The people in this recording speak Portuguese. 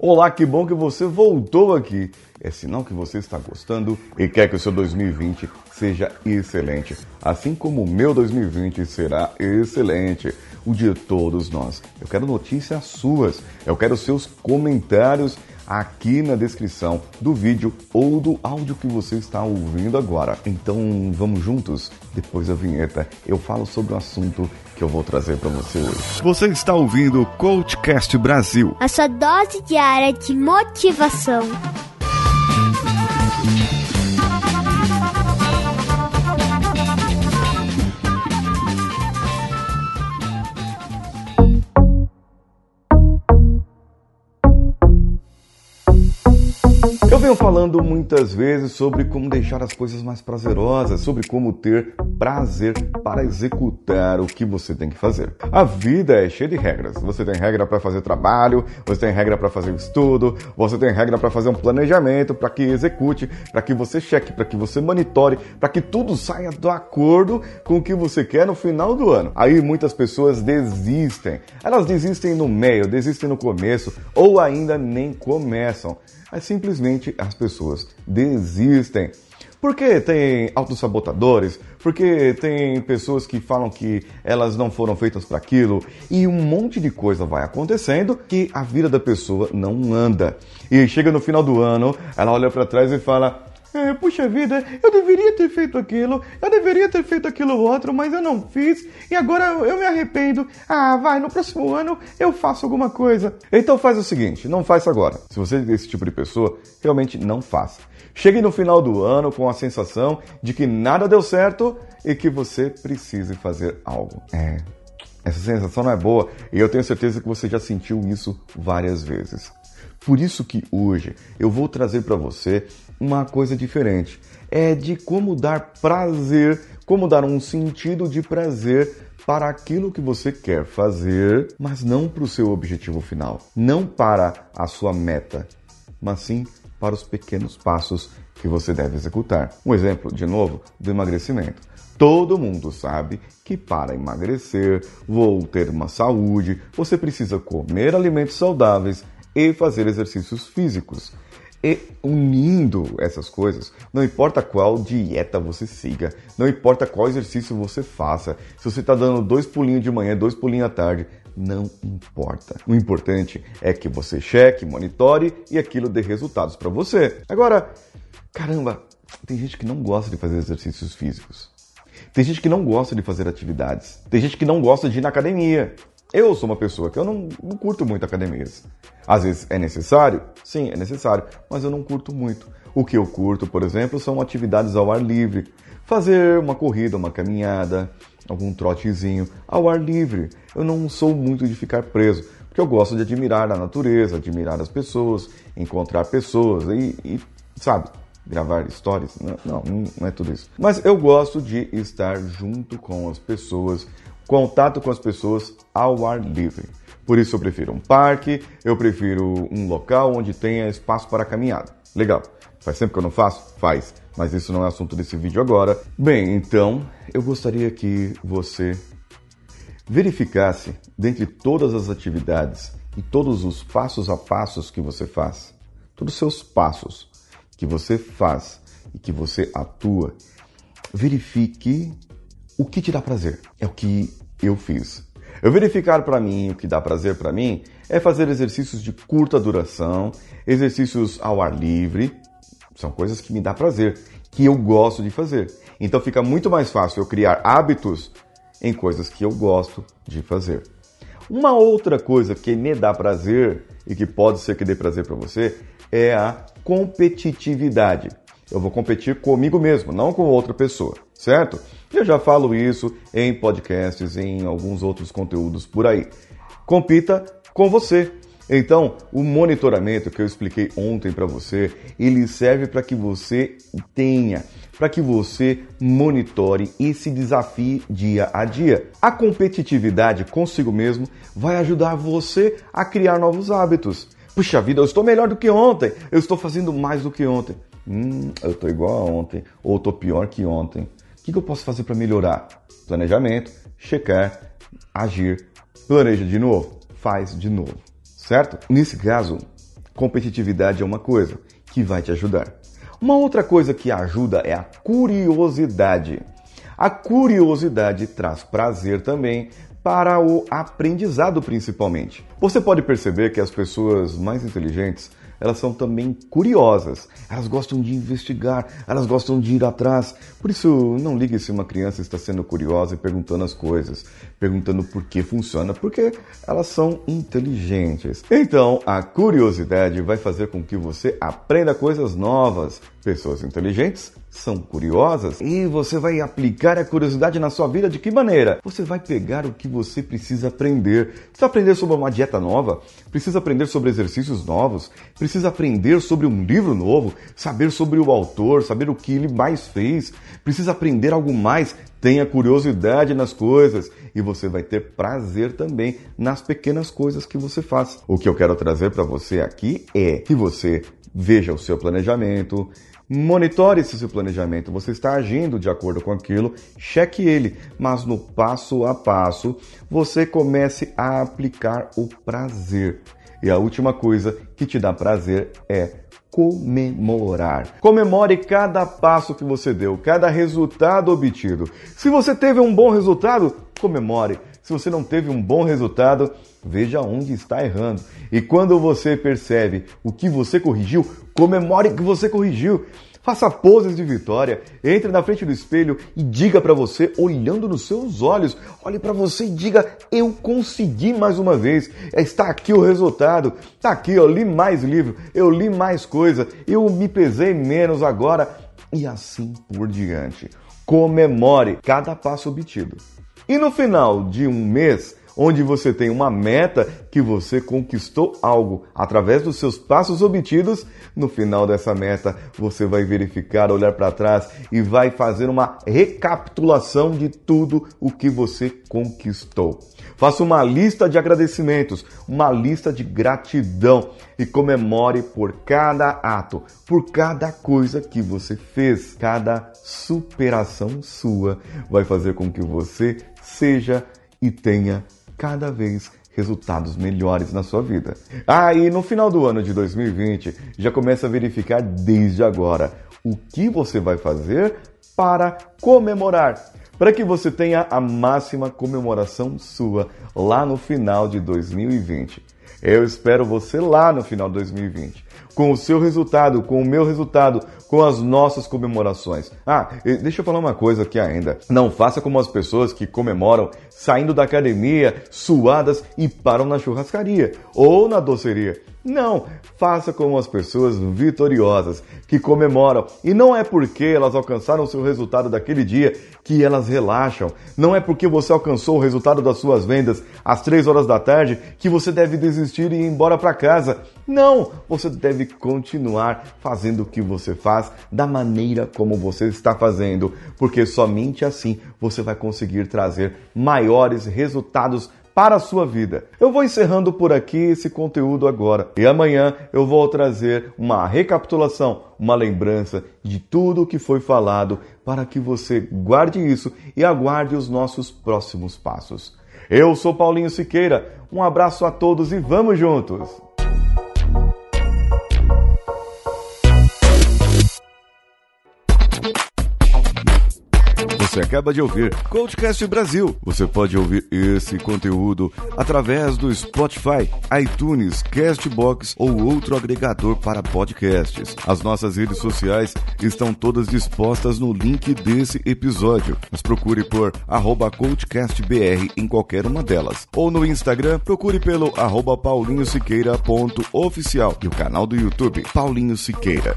Olá, que bom que você voltou aqui. É sinal que você está gostando e quer que o seu 2020 seja excelente, assim como o meu 2020 será excelente. O de todos nós. Eu quero notícias suas, eu quero seus comentários aqui na descrição do vídeo ou do áudio que você está ouvindo agora. Então vamos juntos? Depois da vinheta eu falo sobre o assunto que eu vou trazer para você hoje. Você está ouvindo o Coachcast Brasil. A sua dose diária de motivação. Falando muitas vezes sobre como deixar as coisas mais prazerosas, sobre como ter prazer para executar o que você tem que fazer. A vida é cheia de regras. Você tem regra para fazer trabalho, você tem regra para fazer estudo, você tem regra para fazer um planejamento, para que execute, para que você cheque, para que você monitore, para que tudo saia do acordo com o que você quer no final do ano. Aí muitas pessoas desistem. Elas desistem no meio, desistem no começo ou ainda nem começam. Aí simplesmente as pessoas desistem. Porque tem autossabotadores, porque tem pessoas que falam que elas não foram feitas para aquilo e um monte de coisa vai acontecendo que a vida da pessoa não anda. E chega no final do ano, ela olha para trás e fala: é, puxa vida, eu deveria ter feito aquilo, eu deveria ter feito aquilo outro, mas eu não fiz e agora eu me arrependo. Ah, vai, no próximo ano eu faço alguma coisa. Então faz o seguinte, não faça agora. Se você é desse tipo de pessoa, realmente não faça. Chegue no final do ano com a sensação de que nada deu certo e que você precise fazer algo. É, essa sensação não é boa e eu tenho certeza que você já sentiu isso várias vezes. Por isso que hoje eu vou trazer para você uma coisa diferente. É de como dar prazer, como dar um sentido de prazer para aquilo que você quer fazer, mas não para o seu objetivo final, não para a sua meta, mas sim para os pequenos passos que você deve executar. Um exemplo, de novo, do emagrecimento. Todo mundo sabe que para emagrecer, ou ter uma saúde, você precisa comer alimentos saudáveis e fazer exercícios físicos. E unindo essas coisas, não importa qual dieta você siga, não importa qual exercício você faça, se você está dando dois pulinhos de manhã, dois pulinhos à tarde, não importa. O importante é que você cheque, monitore e aquilo dê resultados para você. Agora, caramba, tem gente que não gosta de fazer exercícios físicos. Tem gente que não gosta de fazer atividades. Tem gente que não gosta de ir na academia. Eu sou uma pessoa que eu não, não, curto muito academias. Às vezes é necessário? Sim, é necessário, mas eu não curto muito. O que eu curto, por exemplo, são atividades ao ar livre. Fazer uma corrida, uma caminhada, algum trotezinho ao ar livre. Eu não sou muito de ficar preso, porque eu gosto de admirar a natureza, admirar as pessoas, encontrar pessoas e, e sabe, gravar stories. Não, não, não é tudo isso. Mas eu gosto de estar junto com as pessoas, contato com as pessoas ao ar livre. Por isso eu prefiro um parque, eu prefiro um local onde tenha espaço para caminhada. Legal. Faz tempo que eu não faço? Faz. Mas isso não é assunto desse vídeo agora. Bem, então eu gostaria que você verificasse, dentre todas as atividades e todos os passos a passos que você faz, todos os seus passos que você faz e que você atua, verifique o que te dá prazer. É o que eu fiz. Eu verificar para mim o que dá prazer para mim é fazer exercícios de curta duração, exercícios ao ar livre, são coisas que me dá prazer, que eu gosto de fazer. Então fica muito mais fácil eu criar hábitos em coisas que eu gosto de fazer. Uma outra coisa que me dá prazer e que pode ser que dê prazer para você é a competitividade. Eu vou competir comigo mesmo, não com outra pessoa, certo? Eu já falo isso em podcasts, em alguns outros conteúdos por aí. Compita com você. Então, o monitoramento que eu expliquei ontem para você, ele serve para que você tenha, para que você monitore e se desafie dia a dia. A competitividade consigo mesmo vai ajudar você a criar novos hábitos. Puxa vida, eu estou melhor do que ontem, eu estou fazendo mais do que ontem. Hum, eu estou igual a ontem, ou estou pior que ontem. O que eu posso fazer para melhorar? Planejamento, checar, agir. Planeja de novo, faz de novo, certo? Nesse caso, competitividade é uma coisa que vai te ajudar. Uma outra coisa que ajuda é a curiosidade. A curiosidade traz prazer também para o aprendizado, principalmente. Você pode perceber que as pessoas mais inteligentes elas são também curiosas. Elas gostam de investigar, elas gostam de ir atrás. Por isso, não ligue se uma criança está sendo curiosa e perguntando as coisas, perguntando por que funciona, porque elas são inteligentes. Então, a curiosidade vai fazer com que você aprenda coisas novas. Pessoas inteligentes são curiosas e você vai aplicar a curiosidade na sua vida de que maneira? Você vai pegar o que você precisa aprender. Precisa aprender sobre uma dieta nova, precisa aprender sobre exercícios novos, precisa aprender sobre um livro novo, saber sobre o autor, saber o que ele mais fez, precisa aprender algo mais. Tenha curiosidade nas coisas e você vai ter prazer também nas pequenas coisas que você faz. O que eu quero trazer para você aqui é que você veja o seu planejamento, Monitore esse seu planejamento. Você está agindo de acordo com aquilo, cheque ele, mas no passo a passo você comece a aplicar o prazer. E a última coisa que te dá prazer é comemorar. Comemore cada passo que você deu, cada resultado obtido. Se você teve um bom resultado, comemore. Se você não teve um bom resultado, veja onde está errando. E quando você percebe o que você corrigiu, comemore que você corrigiu. Faça poses de vitória, entre na frente do espelho e diga para você, olhando nos seus olhos, olhe para você e diga: Eu consegui mais uma vez. Está aqui o resultado. Está aqui, eu li mais livro, eu li mais coisa, eu me pesei menos agora e assim por diante. Comemore cada passo obtido. E no final de um mês, onde você tem uma meta que você conquistou algo através dos seus passos obtidos. No final dessa meta, você vai verificar, olhar para trás e vai fazer uma recapitulação de tudo o que você conquistou. Faça uma lista de agradecimentos, uma lista de gratidão e comemore por cada ato, por cada coisa que você fez. Cada superação sua vai fazer com que você seja e tenha cada vez resultados melhores na sua vida. Ah, no final do ano de 2020, já começa a verificar desde agora o que você vai fazer para comemorar, para que você tenha a máxima comemoração sua lá no final de 2020. Eu espero você lá no final de 2020, com o seu resultado, com o meu resultado, com as nossas comemorações. Ah, deixa eu falar uma coisa aqui ainda. Não faça como as pessoas que comemoram saindo da academia, suadas e param na churrascaria ou na doceria. Não, faça como as pessoas vitoriosas que comemoram. E não é porque elas alcançaram o seu resultado daquele dia que elas relaxam. Não é porque você alcançou o resultado das suas vendas às três horas da tarde que você deve desistir e ir embora para casa. Não, você deve continuar fazendo o que você faz da maneira como você está fazendo, porque somente assim você vai conseguir trazer maiores resultados para a sua vida. Eu vou encerrando por aqui esse conteúdo agora e amanhã eu vou trazer uma recapitulação, uma lembrança de tudo o que foi falado para que você guarde isso e aguarde os nossos próximos passos. Eu sou Paulinho Siqueira, um abraço a todos e vamos juntos! Você acaba de ouvir Coachcast Brasil. Você pode ouvir esse conteúdo através do Spotify, iTunes, Castbox ou outro agregador para podcasts. As nossas redes sociais estão todas dispostas no link desse episódio. Nos procure por CoachCastBR em qualquer uma delas. Ou no Instagram, procure pelo arroba paulinhosiqueira.oficial e o canal do YouTube Paulinho Siqueira.